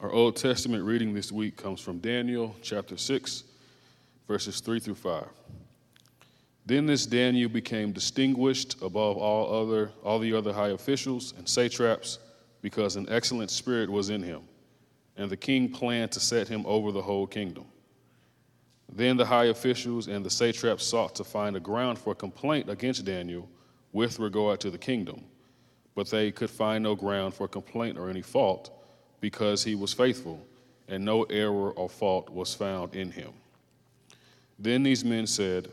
Our Old Testament reading this week comes from Daniel chapter 6, verses 3 through 5. Then this Daniel became distinguished above all other all the other high officials and satraps because an excellent spirit was in him, and the king planned to set him over the whole kingdom. Then the high officials and the satraps sought to find a ground for complaint against Daniel with regard to the kingdom, but they could find no ground for complaint or any fault because he was faithful, and no error or fault was found in him. Then these men said,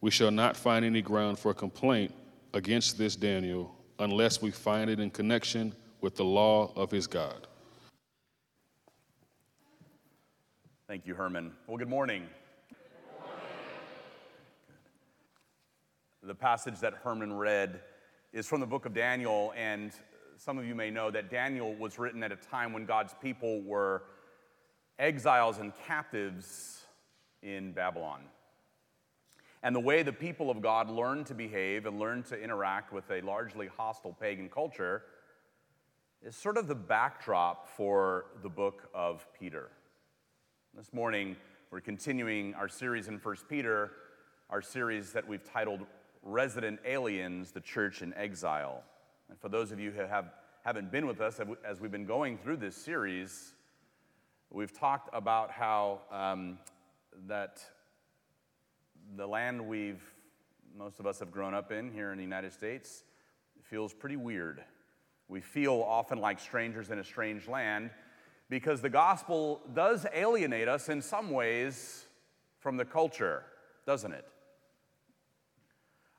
We shall not find any ground for complaint against this Daniel unless we find it in connection with the law of his God. Thank you, Herman. Well, good morning. good morning. The passage that Herman read is from the book of Daniel, and some of you may know that Daniel was written at a time when God's people were exiles and captives in Babylon. And the way the people of God learned to behave and learned to interact with a largely hostile pagan culture is sort of the backdrop for the book of Peter. This morning, we're continuing our series in 1 Peter, our series that we've titled Resident Aliens, the Church in Exile. And for those of you who have, haven't been with us as we've been going through this series, we've talked about how um, that the land we've, most of us have grown up in here in the United States, feels pretty weird. We feel often like strangers in a strange land because the gospel does alienate us in some ways from the culture, doesn't it?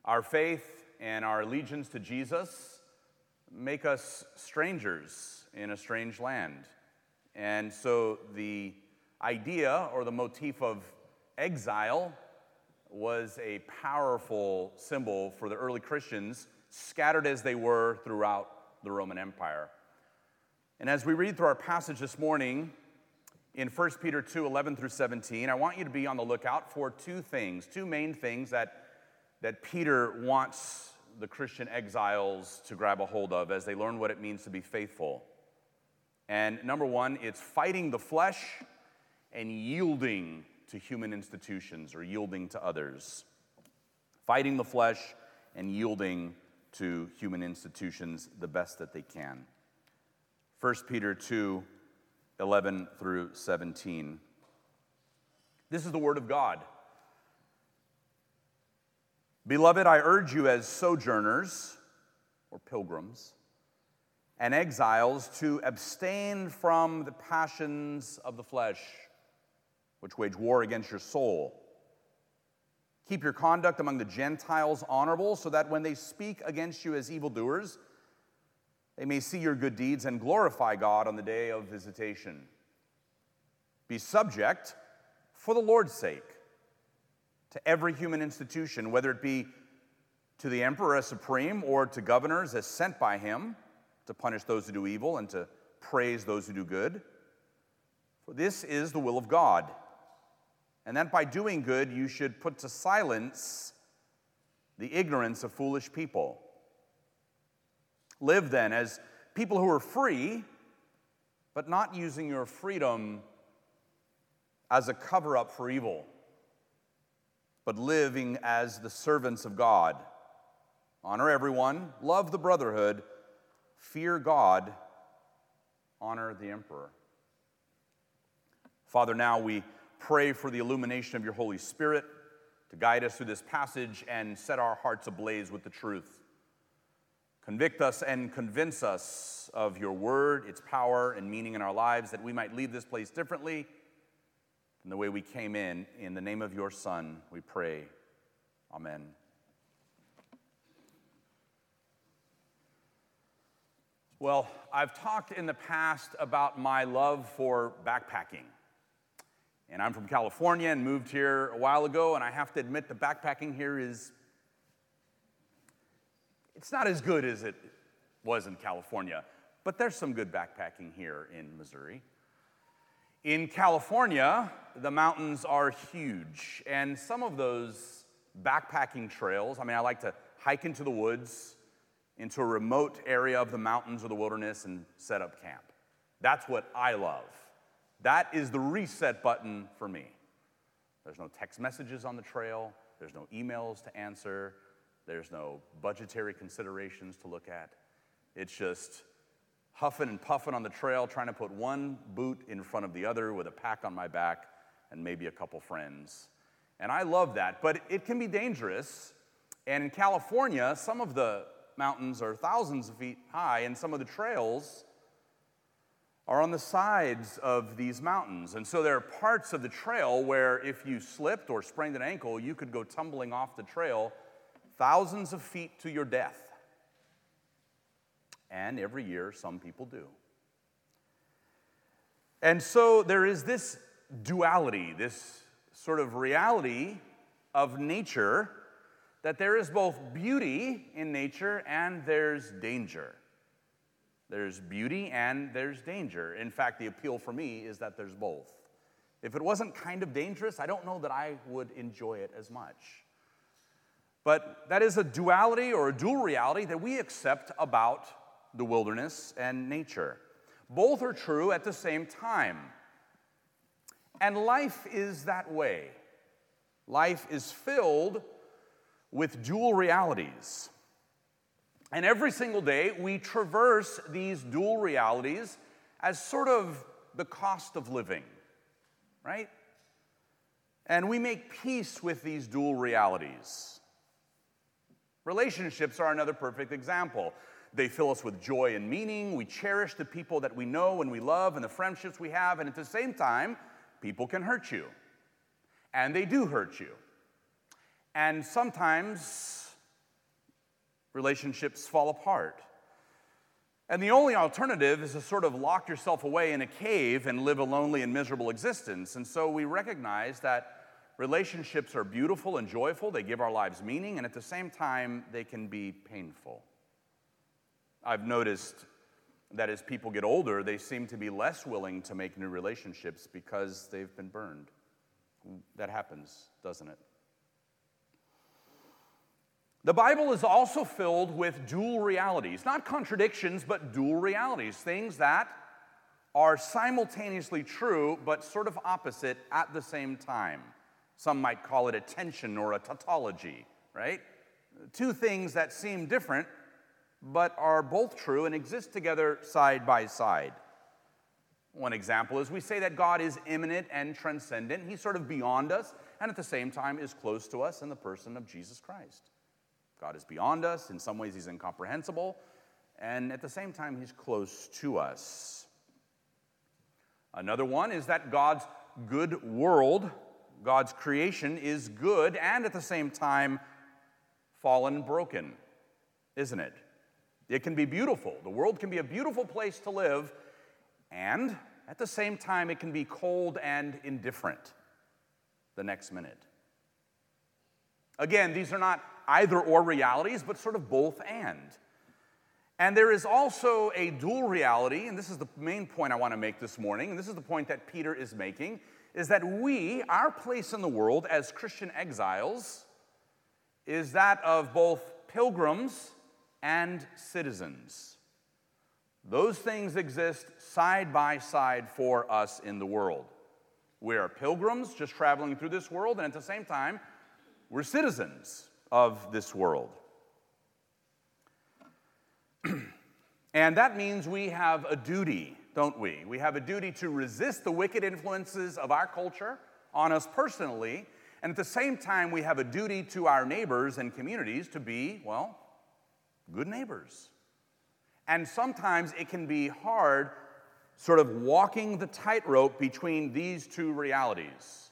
Our faith and our allegiance to Jesus make us strangers in a strange land. And so the idea or the motif of exile was a powerful symbol for the early Christians, scattered as they were throughout the Roman Empire. And as we read through our passage this morning in 1 Peter 2 11 through 17, I want you to be on the lookout for two things, two main things that, that Peter wants the Christian exiles to grab a hold of as they learn what it means to be faithful. And number one, it's fighting the flesh and yielding to human institutions or yielding to others. Fighting the flesh and yielding to human institutions the best that they can. 1 Peter 2 11 through 17. This is the Word of God. Beloved, I urge you as sojourners or pilgrims and exiles to abstain from the passions of the flesh, which wage war against your soul. Keep your conduct among the Gentiles honorable, so that when they speak against you as evildoers, they may see your good deeds and glorify God on the day of visitation. Be subject for the Lord's sake to every human institution, whether it be to the emperor as supreme or to governors as sent by him to punish those who do evil and to praise those who do good. For this is the will of God. And that by doing good, you should put to silence the ignorance of foolish people. Live then as people who are free, but not using your freedom as a cover up for evil but living as the servants of God. Honor everyone, love the brotherhood, fear God, honor the emperor. Father, now we pray for the illumination of your Holy Spirit to guide us through this passage and set our hearts ablaze with the truth. Convict us and convince us of your word, its power and meaning in our lives, that we might leave this place differently and the way we came in. In the name of your Son, we pray. Amen. Well, I've talked in the past about my love for backpacking. And I'm from California and moved here a while ago, and I have to admit the backpacking here is it's not as good as it was in California, but there's some good backpacking here in Missouri. In California, the mountains are huge, and some of those backpacking trails, I mean, I like to hike into the woods, into a remote area of the mountains or the wilderness, and set up camp. That's what I love. That is the reset button for me. There's no text messages on the trail, there's no emails to answer, there's no budgetary considerations to look at. It's just huffing and puffing on the trail, trying to put one boot in front of the other with a pack on my back and maybe a couple friends. And I love that, but it can be dangerous. And in California, some of the mountains are thousands of feet high, and some of the trails are on the sides of these mountains. And so there are parts of the trail where if you slipped or sprained an ankle, you could go tumbling off the trail thousands of feet to your death. And every year, some people do. And so there is this duality, this sort of reality of nature that there is both beauty in nature and there's danger. There's beauty and there's danger. In fact, the appeal for me is that there's both. If it wasn't kind of dangerous, I don't know that I would enjoy it as much. But that is a duality or a dual reality that we accept about the wilderness and nature. Both are true at the same time. And life is that way. Life is filled with dual realities. And every single day, we traverse these dual realities as sort of the cost of living, right? And we make peace with these dual realities. Relationships are another perfect example. They fill us with joy and meaning. We cherish the people that we know and we love and the friendships we have. And at the same time, people can hurt you. And they do hurt you. And sometimes relationships fall apart. And the only alternative is to sort of lock yourself away in a cave and live a lonely and miserable existence. And so we recognize that relationships are beautiful and joyful, they give our lives meaning, and at the same time, they can be painful. I've noticed that as people get older, they seem to be less willing to make new relationships because they've been burned. That happens, doesn't it? The Bible is also filled with dual realities, not contradictions, but dual realities, things that are simultaneously true but sort of opposite at the same time. Some might call it a tension or a tautology, right? Two things that seem different but are both true and exist together side by side. One example is we say that God is immanent and transcendent. He's sort of beyond us, and at the same time is close to us in the person of Jesus Christ. God is beyond us. In some ways, He's incomprehensible, and at the same time, He's close to us. Another one is that God's good world, God's creation, is good and at the same time fallen broken, isn't it? It can be beautiful. The world can be a beautiful place to live, and at the same time, it can be cold and indifferent the next minute. Again, these are not either or realities, but sort of both and. And there is also a dual reality, and this is the main point I want to make this morning, and this is the point that Peter is making, is that we, our place in the world as Christian exiles, is that of both pilgrims and citizens. Those things exist side by side for us in the world. We are pilgrims just traveling through this world, and at the same time, we're citizens of this world. and that means we have a duty, don't we? We have a duty to resist the wicked influences of our culture on us personally, and at the same time, we have a duty to our neighbors and communities to be, well, good neighbors. And sometimes it can be hard, sort of walking the tightrope between these two realities.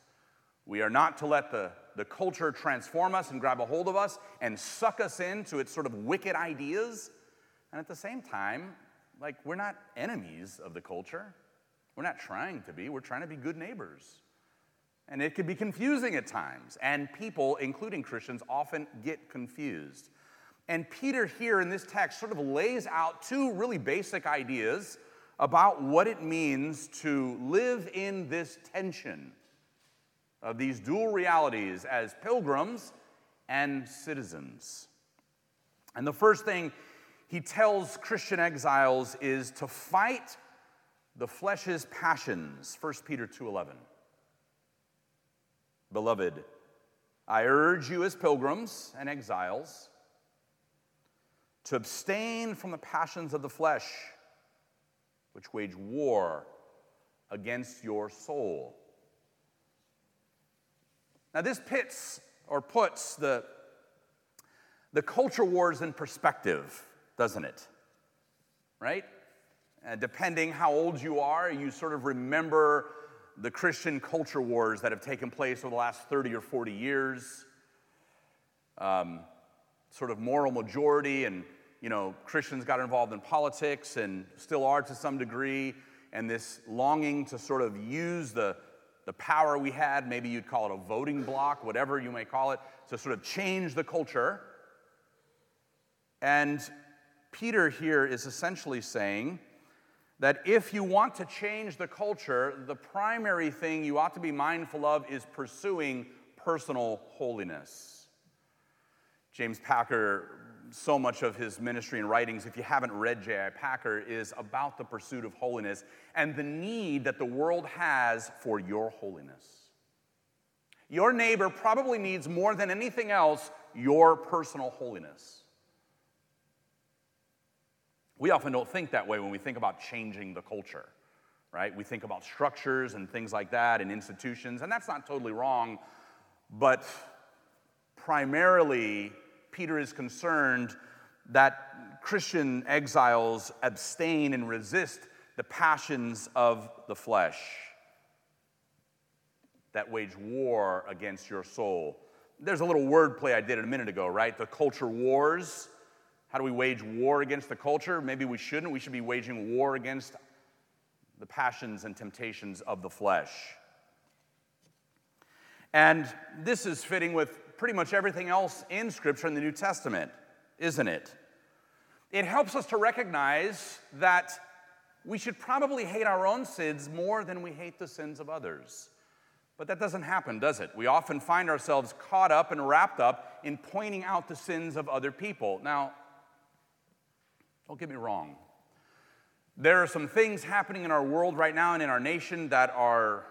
We are not to let the, the culture transform us and grab a hold of us and suck us into its sort of wicked ideas. And at the same time, like, we're not enemies of the culture. We're not trying to be, we're trying to be good neighbors. And it can be confusing at times. And people, including Christians, often get confused. And Peter, here in this text, sort of lays out two really basic ideas about what it means to live in this tension of these dual realities as pilgrims and citizens. And the first thing he tells Christian exiles is to fight the flesh's passions 1 peter 2.11 beloved i urge you as pilgrims and exiles to abstain from the passions of the flesh which wage war against your soul. Now this pits or puts the, the culture wars in perspective doesn't it? Right? Uh, depending how old you are, you sort of remember the Christian culture wars that have taken place over the last 30 or 40 years. Um, sort of moral majority, and you know, Christians got involved in politics and still are to some degree, and this longing to sort of use the, the power we had, maybe you'd call it a voting block, whatever you may call it, to sort of change the culture. And Peter here is essentially saying, that if you want to change the culture, the primary thing you ought to be mindful of is pursuing personal holiness. James Packer, so much of his ministry and writings, if you haven't read J.I. Packer, is about the pursuit of holiness and the need that the world has for your holiness. Your neighbor probably needs more than anything else your personal holiness. We often don't think that way when we think about changing the culture, right? We think about structures and things like that and institutions, and that's not totally wrong. But primarily, Peter is concerned that Christian exiles abstain and resist the passions of the flesh that wage war against your soul. There's a little wordplay I did a minute ago, right? The culture wars how do we wage war against the culture? Maybe we shouldn't. We should be waging war against the passions and temptations of the flesh. And this is fitting with pretty much everything else in Scripture in the New Testament, isn't it? It helps us to recognize that we should probably hate our own sins more than we hate the sins of others. But that doesn't happen, does it? We often find ourselves caught up and wrapped up in pointing out the sins of other people. Now, don't get me wrong. There are some things happening in our world right now and in our nation that are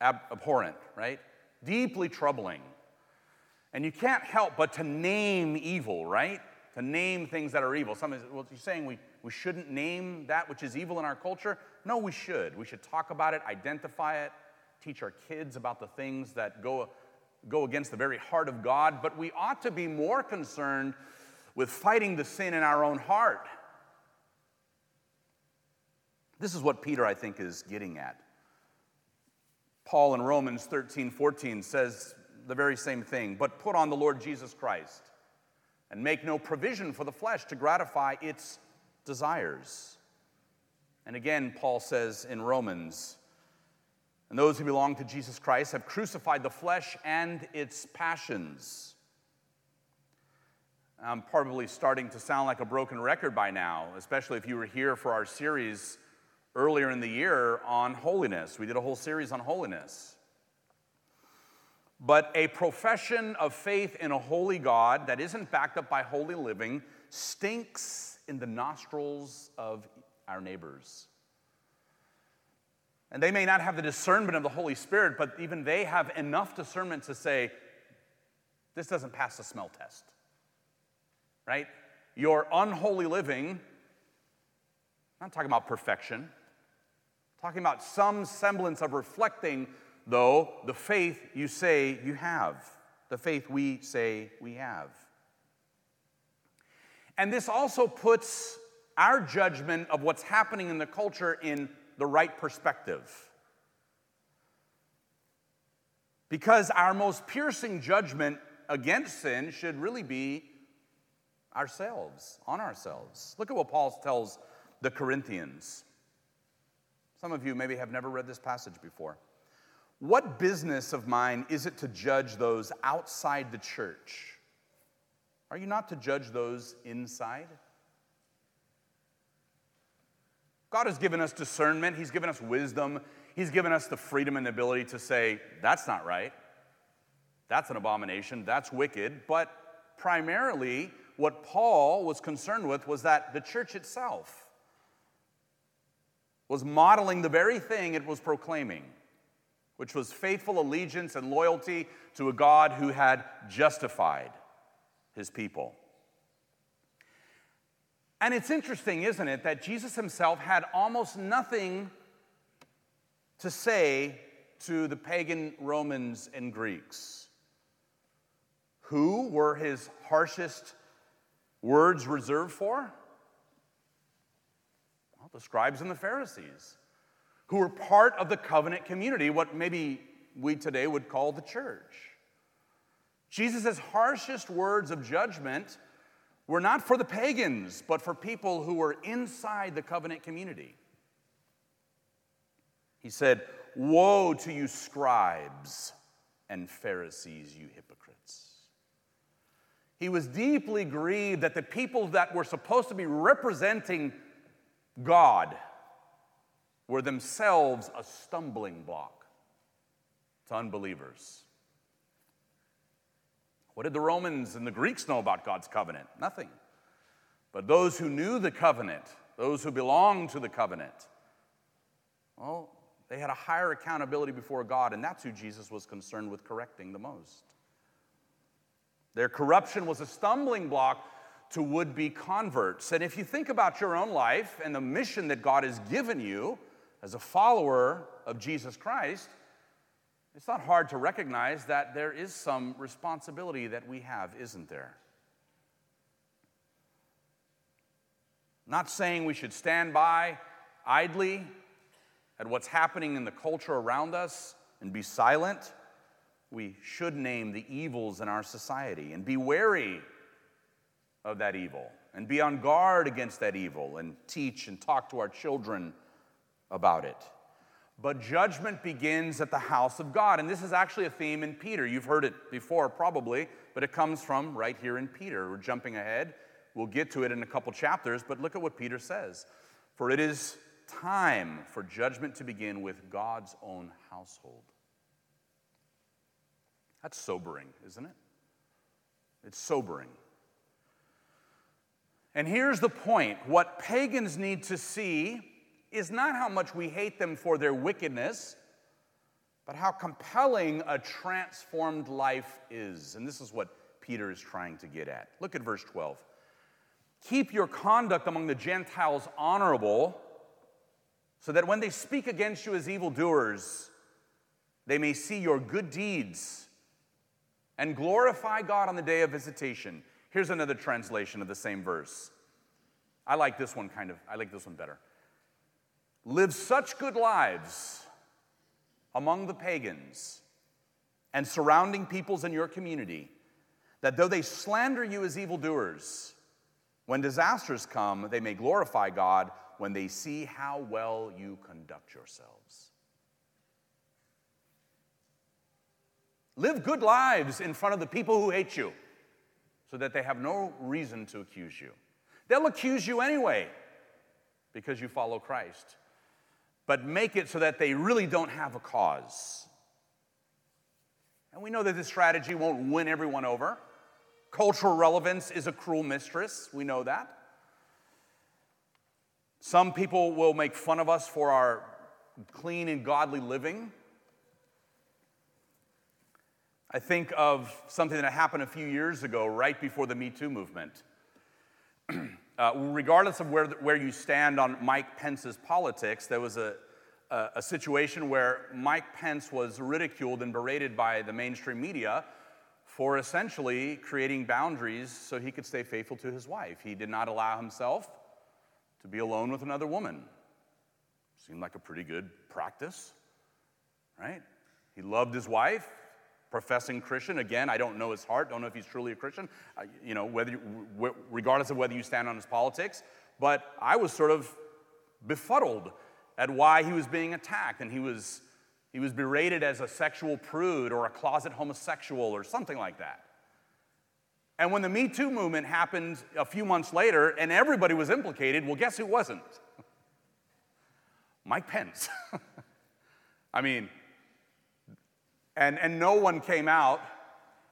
ab- abhorrent, right? Deeply troubling. And you can't help but to name evil, right? To name things that are evil. Some is, well, you're saying we, we shouldn't name that which is evil in our culture? No, we should. We should talk about it, identify it, teach our kids about the things that go, go against the very heart of God. But we ought to be more concerned with fighting the sin in our own heart. This is what Peter, I think, is getting at. Paul in Romans 13 14 says the very same thing, but put on the Lord Jesus Christ and make no provision for the flesh to gratify its desires. And again, Paul says in Romans, and those who belong to Jesus Christ have crucified the flesh and its passions. I'm probably starting to sound like a broken record by now, especially if you were here for our series earlier in the year on holiness. We did a whole series on holiness. But a profession of faith in a holy God that isn't backed up by holy living stinks in the nostrils of our neighbors. And they may not have the discernment of the Holy Spirit, but even they have enough discernment to say, this doesn't pass the smell test right? Your unholy living, I'm not talking about perfection, talking about some semblance of reflecting, though, the faith you say you have, the faith we say we have. And this also puts our judgment of what's happening in the culture in the right perspective. Because our most piercing judgment against sin should really be ourselves, on ourselves. Look at what Paul tells the Corinthians. Some of you maybe have never read this passage before. What business of mine is it to judge those outside the church? Are you not to judge those inside? God has given us discernment, He's given us wisdom, He's given us the freedom and ability to say, that's not right, that's an abomination, that's wicked, but primarily, what Paul was concerned with was that the church itself was modeling the very thing it was proclaiming, which was faithful allegiance and loyalty to a God who had justified his people. And it's interesting, isn't it, that Jesus himself had almost nothing to say to the pagan Romans and Greeks. Who were his harshest words reserved for? The scribes and the Pharisees, who were part of the covenant community, what maybe we today would call the church. Jesus' harshest words of judgment were not for the pagans, but for people who were inside the covenant community. He said, Woe to you, scribes and Pharisees, you hypocrites. He was deeply grieved that the people that were supposed to be representing God were themselves a stumbling block to unbelievers. What did the Romans and the Greeks know about God's covenant? Nothing. But those who knew the covenant, those who belonged to the covenant, well, they had a higher accountability before God, and that's who Jesus was concerned with correcting the most. Their corruption was a stumbling block to would be converts. And if you think about your own life and the mission that God has given you as a follower of Jesus Christ, it's not hard to recognize that there is some responsibility that we have, isn't there? Not saying we should stand by idly at what's happening in the culture around us and be silent. We should name the evils in our society and be wary of that evil and be on guard against that evil and teach and talk to our children about it. But judgment begins at the house of God. And this is actually a theme in Peter. You've heard it before, probably, but it comes from right here in Peter. We're jumping ahead. We'll get to it in a couple chapters, but look at what Peter says. For it is time for judgment to begin with God's own household. That's sobering, isn't it? It's sobering. And here's the point what pagans need to see is not how much we hate them for their wickedness, but how compelling a transformed life is. And this is what Peter is trying to get at. Look at verse 12. Keep your conduct among the Gentiles honorable, so that when they speak against you as evildoers, they may see your good deeds and glorify God on the day of visitation. Here's another translation of the same verse. I like this one kind of, I like this one better. Live such good lives among the pagans and surrounding peoples in your community that though they slander you as evildoers, when disasters come, they may glorify God when they see how well you conduct yourselves. Live good lives in front of the people who hate you so that they have no reason to accuse you. They'll accuse you anyway because you follow Christ but make it so that they really don't have a cause. And we know that this strategy won't win everyone over. Cultural relevance is a cruel mistress, we know that. Some people will make fun of us for our clean and godly living. I think of something that happened a few years ago, right before the Me Too movement. Uh, regardless of where, where you stand on Mike Pence's politics, there was a, a, a situation where Mike Pence was ridiculed and berated by the mainstream media for essentially creating boundaries so he could stay faithful to his wife. He did not allow himself to be alone with another woman. Seemed like a pretty good practice, right? He loved his wife, professing Christian. Again, I don't know his heart, don't know if he's truly a Christian, uh, you know, whether, you, regardless of whether you stand on his politics. But I was sort of befuddled at why he was being attacked, and he was, he was berated as a sexual prude or a closet homosexual or something like that. And when the Me Too movement happened a few months later and everybody was implicated, well, guess who wasn't? Mike Pence. I mean, and, and no one came out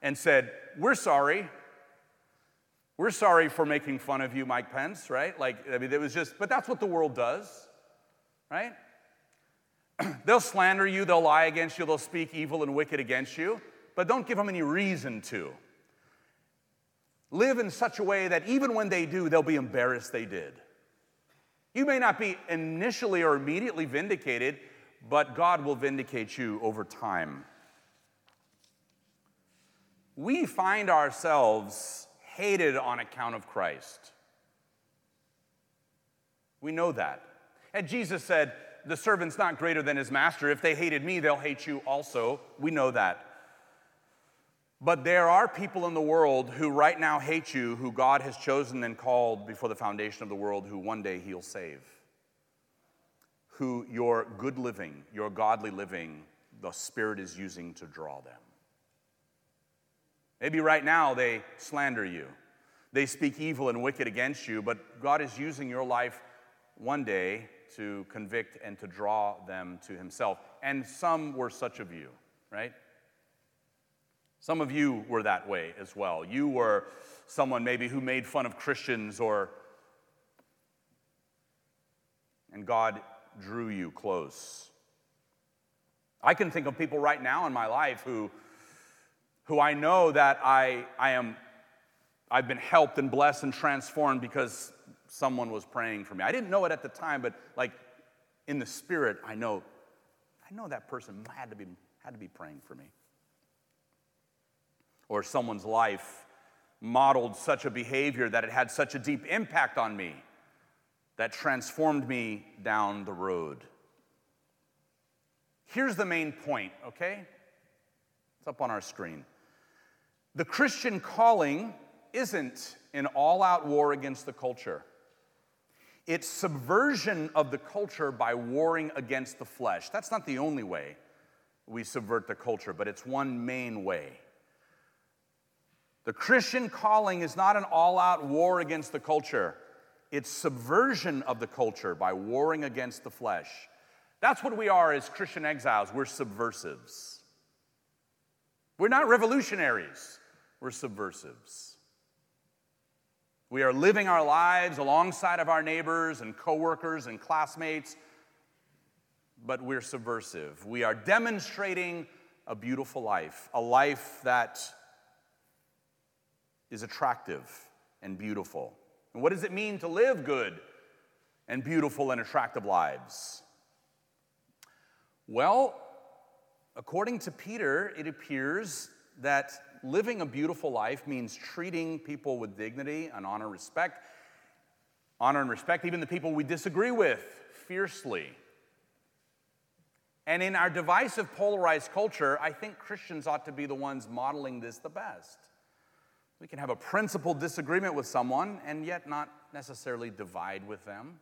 and said, We're sorry. We're sorry for making fun of you, Mike Pence, right? Like, I mean, it was just, but that's what the world does. right? they'll slander you, they'll lie against you, they'll speak evil and wicked against you, but don't give them any reason to. Live in such a way that even when they do, they'll be embarrassed they did. You may not be initially or immediately vindicated, but God will vindicate you over time. We find ourselves hated on account of Christ. We know that. And Jesus said, The servant's not greater than his master. If they hated me, they'll hate you also. We know that. But there are people in the world who right now hate you, who God has chosen and called before the foundation of the world, who one day He'll save. Who your good living, your godly living, the Spirit is using to draw them. Maybe right now they slander you, they speak evil and wicked against you, but God is using your life one day to convict and to draw them to Himself. And some were such of you, right? Some of you were that way as well. You were someone maybe who made fun of Christians or and God drew you close. I can think of people right now in my life who who I know that I I am I've been helped and blessed and transformed because someone was praying for me. I didn't know it at the time, but like in the spirit, I know I know that person had to be had to be praying for me or someone's life modeled such a behavior that it had such a deep impact on me that transformed me down the road. Here's the main point, okay? It's up on our screen. The Christian calling isn't an all out war against the culture. It's subversion of the culture by warring against the flesh. That's not the only way we subvert the culture, but it's one main way. The Christian calling is not an all out war against the culture, it's subversion of the culture by warring against the flesh. That's what we are as Christian exiles. We're subversives. We're not revolutionaries, we're subversives. We are living our lives alongside of our neighbors and coworkers and classmates, but we're subversive. We are demonstrating a beautiful life, a life that is attractive and beautiful. And what does it mean to live good and beautiful and attractive lives? Well, according to Peter, it appears that living a beautiful life means treating people with dignity and honor, respect, honor and respect, even the people we disagree with, fiercely. And in our divisive, polarized culture, I think Christians ought to be the ones modeling this the best. We can have a principled disagreement with someone and yet not necessarily divide with them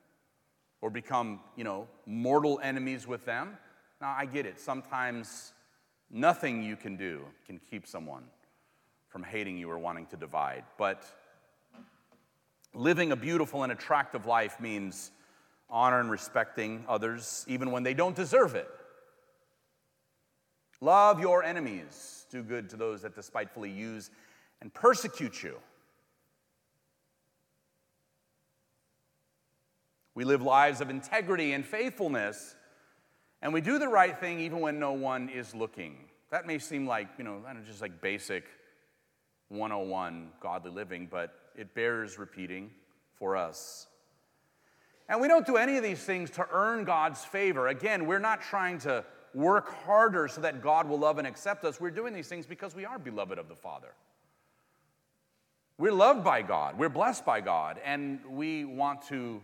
or become, you know, mortal enemies with them. Now, I get it. Sometimes nothing you can do can keep someone from hating you or wanting to divide. But living a beautiful and attractive life means honor and respecting others even when they don't deserve it. Love your enemies. Do good to those that despitefully use and persecute you. We live lives of integrity and faithfulness, and we do the right thing even when no one is looking. That may seem like, you know, just like basic 101 godly living, but it bears repeating for us. And we don't do any of these things to earn God's favor. Again, we're not trying to work harder so that God will love and accept us. We're doing these things because we are beloved of the Father. We're loved by God, we're blessed by God, and we want to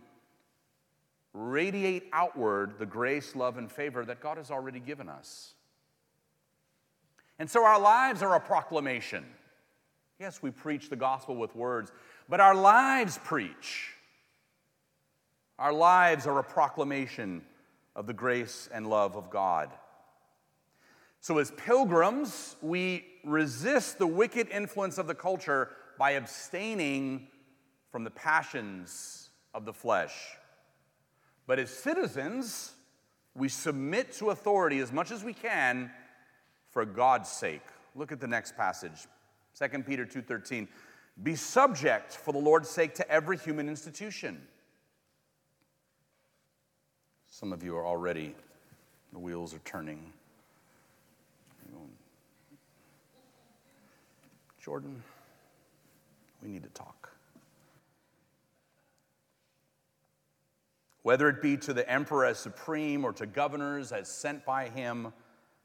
radiate outward the grace, love, and favor that God has already given us. And so our lives are a proclamation. Yes, we preach the gospel with words, but our lives preach. Our lives are a proclamation of the grace and love of God. So, as pilgrims, we resist the wicked influence of the culture by abstaining from the passions of the flesh. But as citizens, we submit to authority as much as we can for God's sake. Look at the next passage. 2 Peter 2:13. Be subject for the Lord's sake to every human institution. Some of you are already, the wheels are turning. Jordan, we need to talk. Whether it be to the emperor as supreme or to governors as sent by him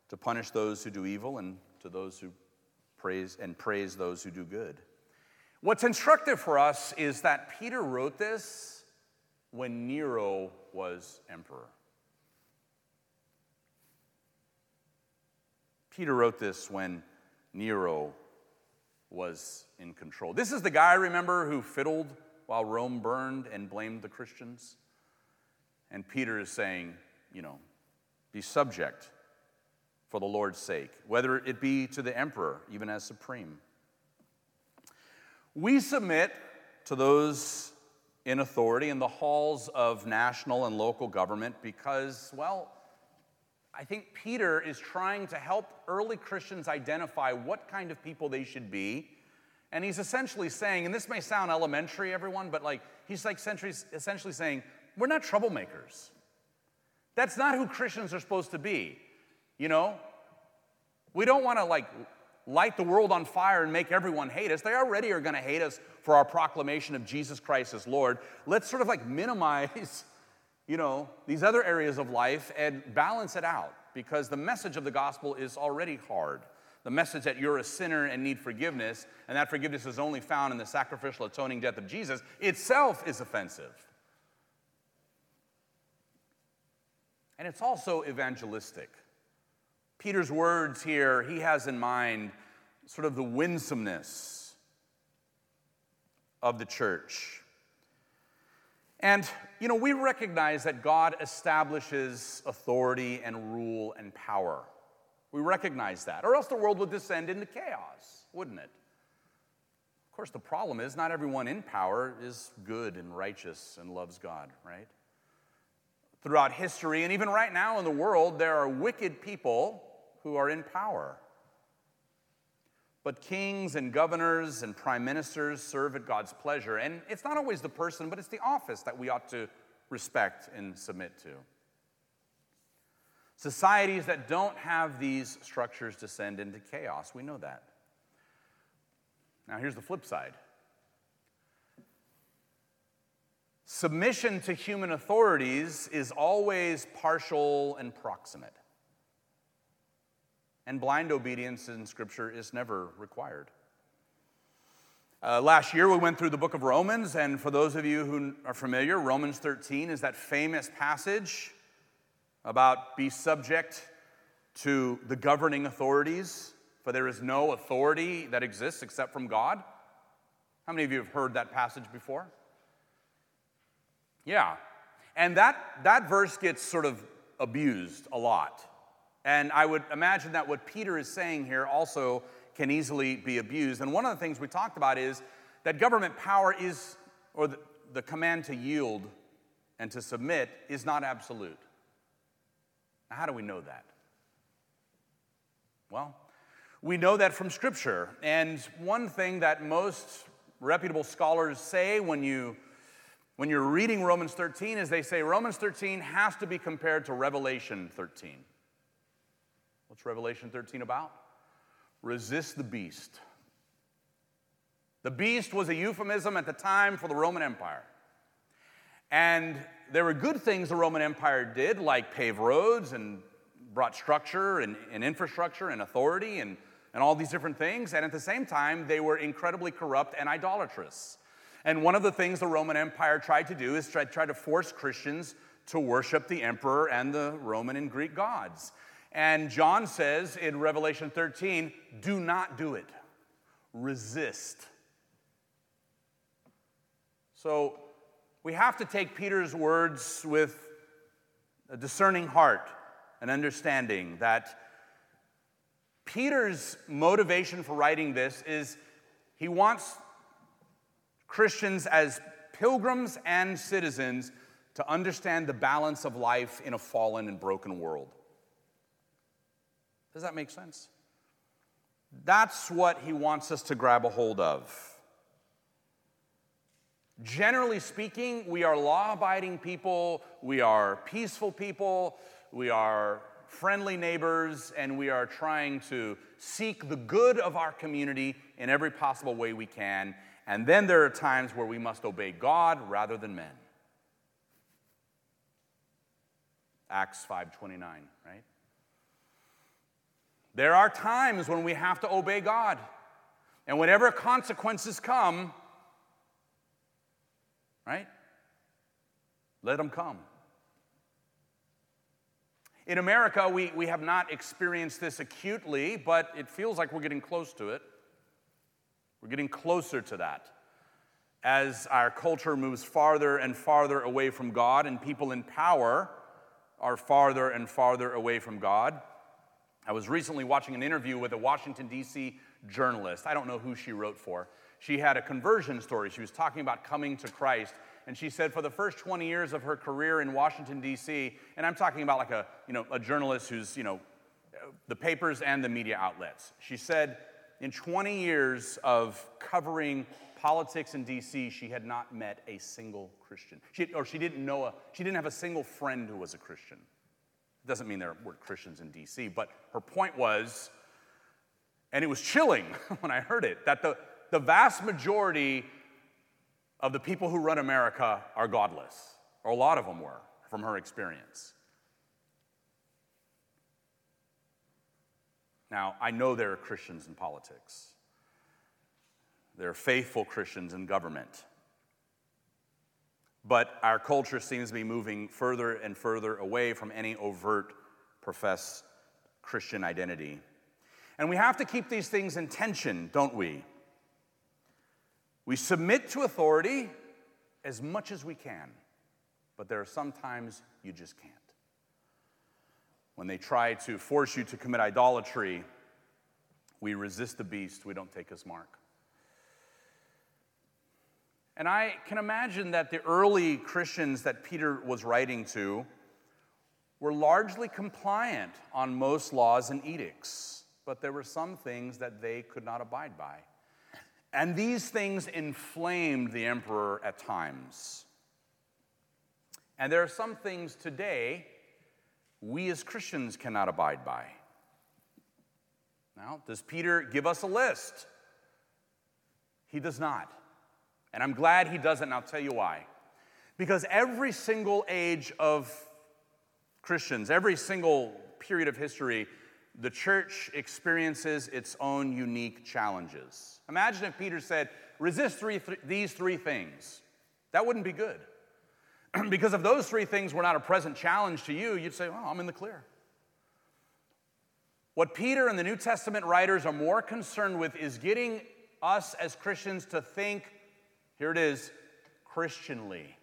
to punish those who do evil and to those who praise and praise those who do good. What's instructive for us is that Peter wrote this when Nero was emperor. Peter wrote this when Nero was in control. This is the guy, remember, who fiddled while Rome burned and blamed the Christians. And Peter is saying, you know, be subject for the Lord's sake, whether it be to the emperor, even as supreme. We submit to those in authority in the halls of national and local government because, well, I think Peter is trying to help early Christians identify what kind of people they should be. And he's essentially saying, and this may sound elementary, everyone, but like he's like essentially saying, we're not troublemakers. That's not who Christians are supposed to be. You know, we don't want to like light the world on fire and make everyone hate us. They already are going to hate us for our proclamation of Jesus Christ as Lord. Let's sort of like minimize, you know, these other areas of life and balance it out because the message of the gospel is already hard. The message that you're a sinner and need forgiveness, and that forgiveness is only found in the sacrificial atoning death of Jesus, itself is offensive. And it's also evangelistic. Peter's words here, he has in mind sort of the winsomeness of the church. And, you know, we recognize that God establishes authority and rule and power. We recognize that, or else the world would descend into chaos, wouldn't it? Of course, the problem is not everyone in power is good and righteous and loves God, right? Throughout history, and even right now in the world, there are wicked people who are in power. But kings and governors and prime ministers serve at God's pleasure. And it's not always the person, but it's the office that we ought to respect and submit to. Societies that don't have these structures descend into chaos. We know that. Now, here's the flip side submission to human authorities is always partial and proximate. And blind obedience in Scripture is never required. Uh, last year, we went through the book of Romans, and for those of you who are familiar, Romans 13 is that famous passage about be subject to the governing authorities, for there is no authority that exists except from God. How many of you have heard that passage before? Yeah. And that, that verse gets sort of abused a lot. And I would imagine that what Peter is saying here also can easily be abused. And one of the things we talked about is that government power is, or the, the command to yield and to submit is not absolute. Now, how do we know that? Well, we know that from Scripture. And one thing that most reputable scholars say when you when you're reading Romans 13 is they say Romans 13 has to be compared to Revelation 13. What's Revelation 13 about? Resist the beast. The beast was a euphemism at the time for the Roman Empire. And there were good things the Roman Empire did, like pave roads and brought structure and, and, infrastructure and authority and, and all these different things. And at the same time, they were incredibly corrupt and idolatrous. And one of the things the Roman Empire tried to do is try, try to force Christians to worship the emperor and the Roman and Greek gods. And John says in Revelation 13, do not do it, resist. So we have to take Peter's words with a discerning heart and understanding that Peter's motivation for writing this is he wants Christians as pilgrims and citizens to understand the balance of life in a fallen and broken world. Does that make sense? That's what he wants us to grab a hold of. Generally speaking, we are law abiding people, we are peaceful people, we are friendly neighbors, and we are trying to seek the good of our community in every possible way we can. And then there are times where we must obey God rather than men. Acts 5:29, right? There are times when we have to obey God. And whenever consequences come, right? Let them come. In America, we, we have not experienced this acutely, but it feels like we're getting close to it. We're getting closer to that. As our culture moves farther and farther away from God, and people in power are farther and farther away from God. I was recently watching an interview with a Washington, D.C. journalist. I don't know who she wrote for. She had a conversion story. She was talking about coming to Christ. And she said for the first 20 years of her career in Washington, D.C., and I'm talking about like a, you know, a journalist who's, you know, the papers and the media outlets. She said in 20 years of covering politics in D.C., she had not met a single Christian. She, or she didn't know a, she didn't have a single friend who was a Christian. It doesn't mean there weren't Christians in D.C., but her point was, and it was chilling when I heard it, that the, the vast majority of the people who run America are godless, or a lot of them were, from her experience. Now, I know there are Christians in politics. There are faithful Christians in government. But our culture seems to be moving further and further away from any overt professed Christian identity. And we have to keep these things in tension, don't we? We submit to authority as much as we can, but there are some times you just can't. When they try to force you to commit idolatry, we resist the beast, we don't take his mark. And I can imagine that the early Christians that Peter was writing to were largely compliant on most laws and edicts, but there were some things that they could not abide by. And these things inflamed the emperor at times. And there are some things today we as Christians cannot abide by. Now, does Peter give us a list? He does not. And I'm glad he doesn't, and I'll tell you why. Because every single age of Christians, every single period of history, the church experiences its own unique challenges. Imagine if Peter said, resist three, th- these three things. That wouldn't be good. because if those three things were not a present challenge to you, you'd say, oh, I'm in the clear. What Peter and the New Testament writers are more concerned with is getting us as Christians to think here it is Christianly.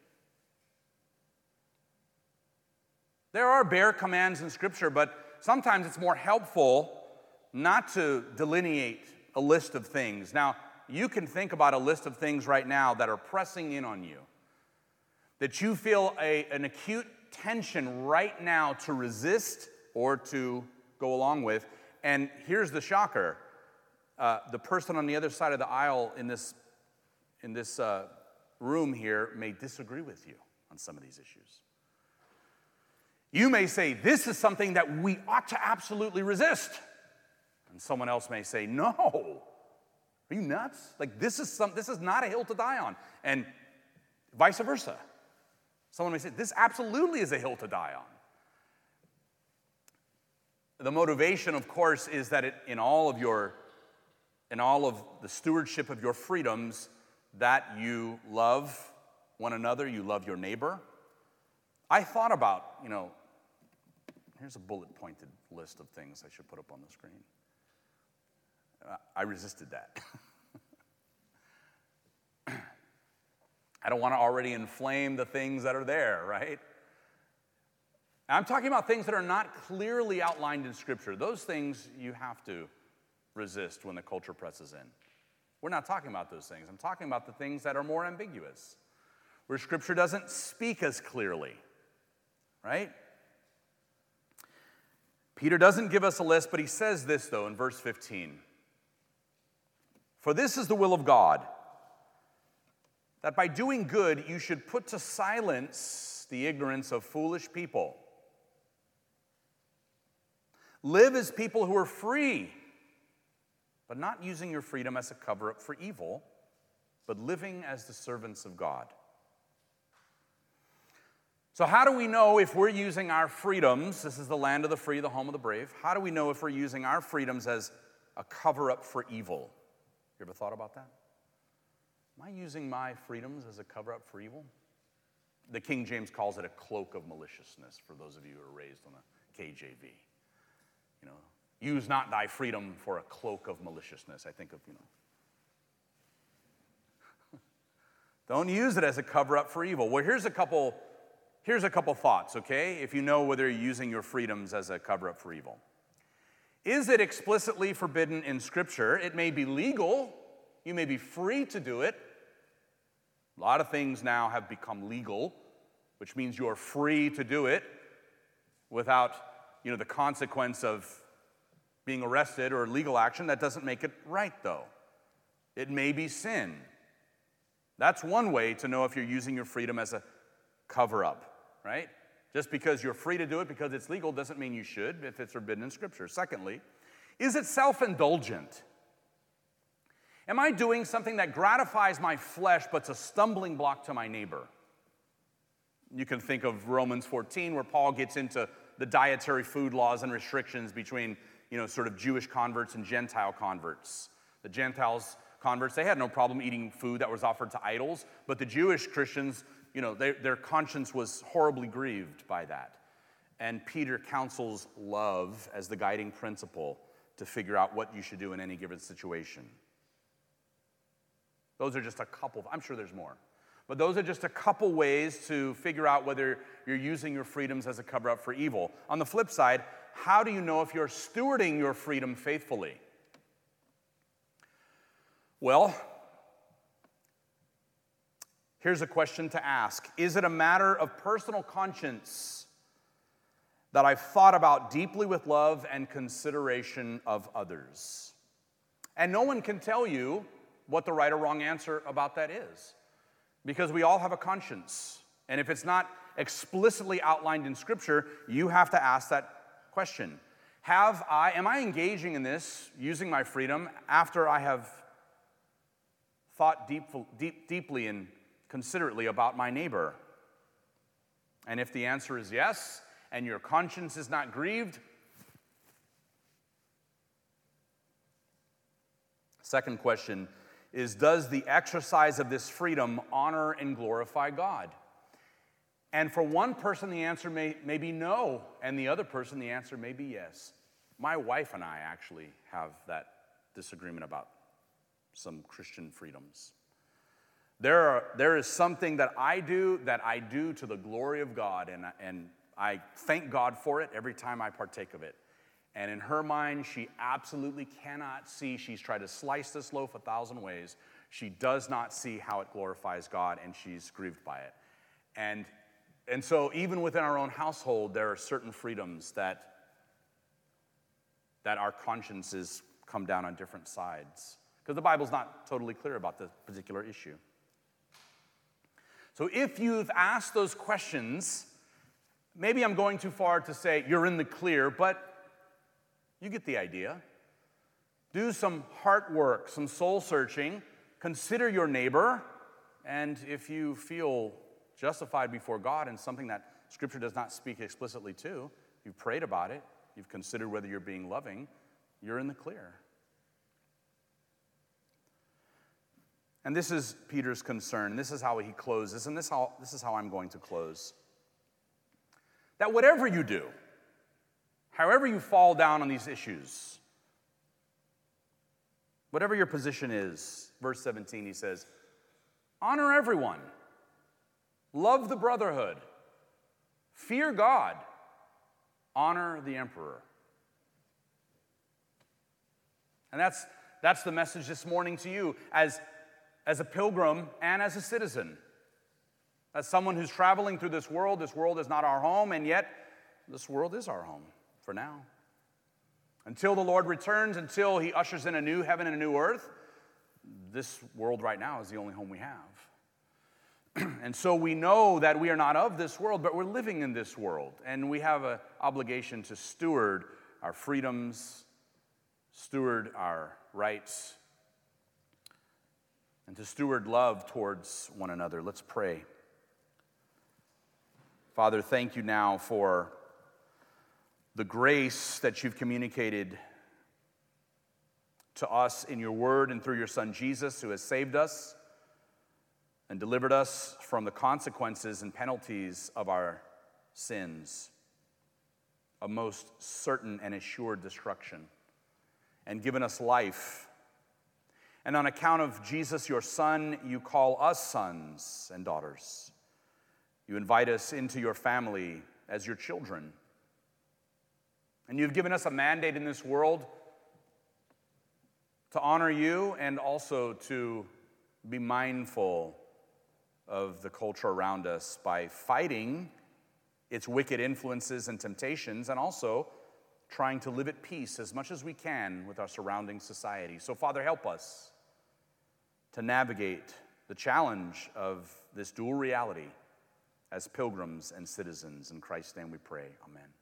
There are bare commands in Scripture, but sometimes it's more helpful not to delineate a list of things. Now, you can think about a list of things right now that are pressing in on you, that you feel a, an acute tension right now to resist or to go along with. And here's the shocker uh, the person on the other side of the aisle in this in this uh, room here may disagree with you on some of these issues. You may say, This is something that we ought to absolutely resist. And someone else may say, No. Are you nuts? Like, this is, some, this is not a hill to die on. And vice versa. Someone may say, This absolutely is a hill to die on. The motivation, of course, is that it, in all of your, in all of the stewardship of your freedoms, that you love one another, you love your neighbor. I thought about, you know, here's a bullet pointed list of things I should put up on the screen. I resisted that. I don't want to already inflame the things that are there, right? I'm talking about things that are not clearly outlined in Scripture. Those things you have to resist when the culture presses in. We're not talking about those things. I'm talking about the things that are more ambiguous, where Scripture doesn't speak as clearly, right? Peter doesn't give us a list, but he says this, though, in verse 15 For this is the will of God, that by doing good you should put to silence the ignorance of foolish people. Live as people who are free, but not using your freedom as a cover up for evil, but living as the servants of God. So, how do we know if we're using our freedoms? This is the land of the free, the home of the brave. How do we know if we're using our freedoms as a cover up for evil? You ever thought about that? Am I using my freedoms as a cover up for evil? The King James calls it a cloak of maliciousness for those of you who are raised on the KJV. You know, use not thy freedom for a cloak of maliciousness. I think of, you know. Don't use it as a cover up for evil. Well, here's a couple here's a couple thoughts, okay? If you know whether you're using your freedoms as a cover up for evil. Is it explicitly forbidden in scripture? It may be legal. You may be free to do it. A lot of things now have become legal, which means you're free to do it without you know, the consequence of being arrested or legal action. That doesn't make it right, though. It may be sin. That's one way to know if you're using your freedom as a cover up, right? Just because you're free to do it because it's legal doesn't mean you should if it's forbidden in Scripture. Secondly, is it self indulgent? Am I doing something that gratifies my flesh but's a stumbling block to my neighbor? You can think of Romans 14, where Paul gets into the dietary food laws and restrictions between, you know, sort of Jewish converts and Gentile converts. The Gentiles converts, they had no problem eating food that was offered to idols, but the Jewish Christians, you know, they, their conscience was horribly grieved by that. And Peter counsels love as the guiding principle to figure out what you should do in any given situation. Those are just a couple, I'm sure there's more. But those are just a couple ways to figure out whether you're using your freedoms as a cover up for evil. On the flip side, how do you know if you're stewarding your freedom faithfully? Well, here's a question to ask Is it a matter of personal conscience that I've thought about deeply with love and consideration of others? And no one can tell you what the right or wrong answer about that is because we all have a conscience. And if it's not explicitly outlined in Scripture, you have to ask that question. Have I, am I engaging in this, using my freedom, after I have thought deep, deep, deeply and considerately about my neighbor? And if the answer is yes, and your conscience is not grieved, second question is Does the exercise of this freedom honor and glorify God? And for one person, the answer may, may be no, and the other person, the answer may be yes. My wife and I actually have that disagreement about some Christian freedoms. There, are, there is something that I do that I do to the glory of God, and, and I thank God for it every time I partake of it. And in her mind, she absolutely cannot see. She's tried to slice this loaf a thousand ways. She does not see how it glorifies God, and she's grieved by it. And, and so, even within our own household, there are certain freedoms that, that our consciences come down on different sides. Because the Bible's not totally clear about this particular issue. So, if you've asked those questions, maybe I'm going too far to say you're in the clear, but you get the idea. Do some heart work, some soul searching. Consider your neighbor. And if you feel justified before God in something that Scripture does not speak explicitly to, you've prayed about it, you've considered whether you're being loving, you're in the clear. And this is Peter's concern. This is how he closes, and this, how, this is how I'm going to close. That whatever you do, however you fall down on these issues, whatever your position is, verse 17, he says, honor everyone, love the brotherhood, fear God, honor the emperor. And that's, that's the message this morning to you as, as a pilgrim and as a citizen. As someone who's traveling through this world, this world is not our home, and yet this world is our home for now. Until the Lord returns, until he ushers in a new heaven and a new earth, this world right now is the only home we have. and so we know that we are not of this world, but we're living in this world. And we have an obligation to steward our freedoms, steward our rights, and to steward love towards one another. Let's pray. Father, thank you now for the grace that you've communicated to us in your word and through your son Jesus, who has saved us and delivered us from the consequences and penalties of our sins, a most certain and assured destruction, and given us life. And on account of Jesus, your Son, you call us sons and daughters. You invite us into your family as your children. And you've given us a mandate in this world to honor you and also to be mindful of the culture around us by fighting its wicked influences and temptations, and also trying to live at peace as much as we can with our surrounding society. So, Father, help us to navigate the challenge of this dual reality as pilgrims and citizens. In Christ's name we pray. Amen.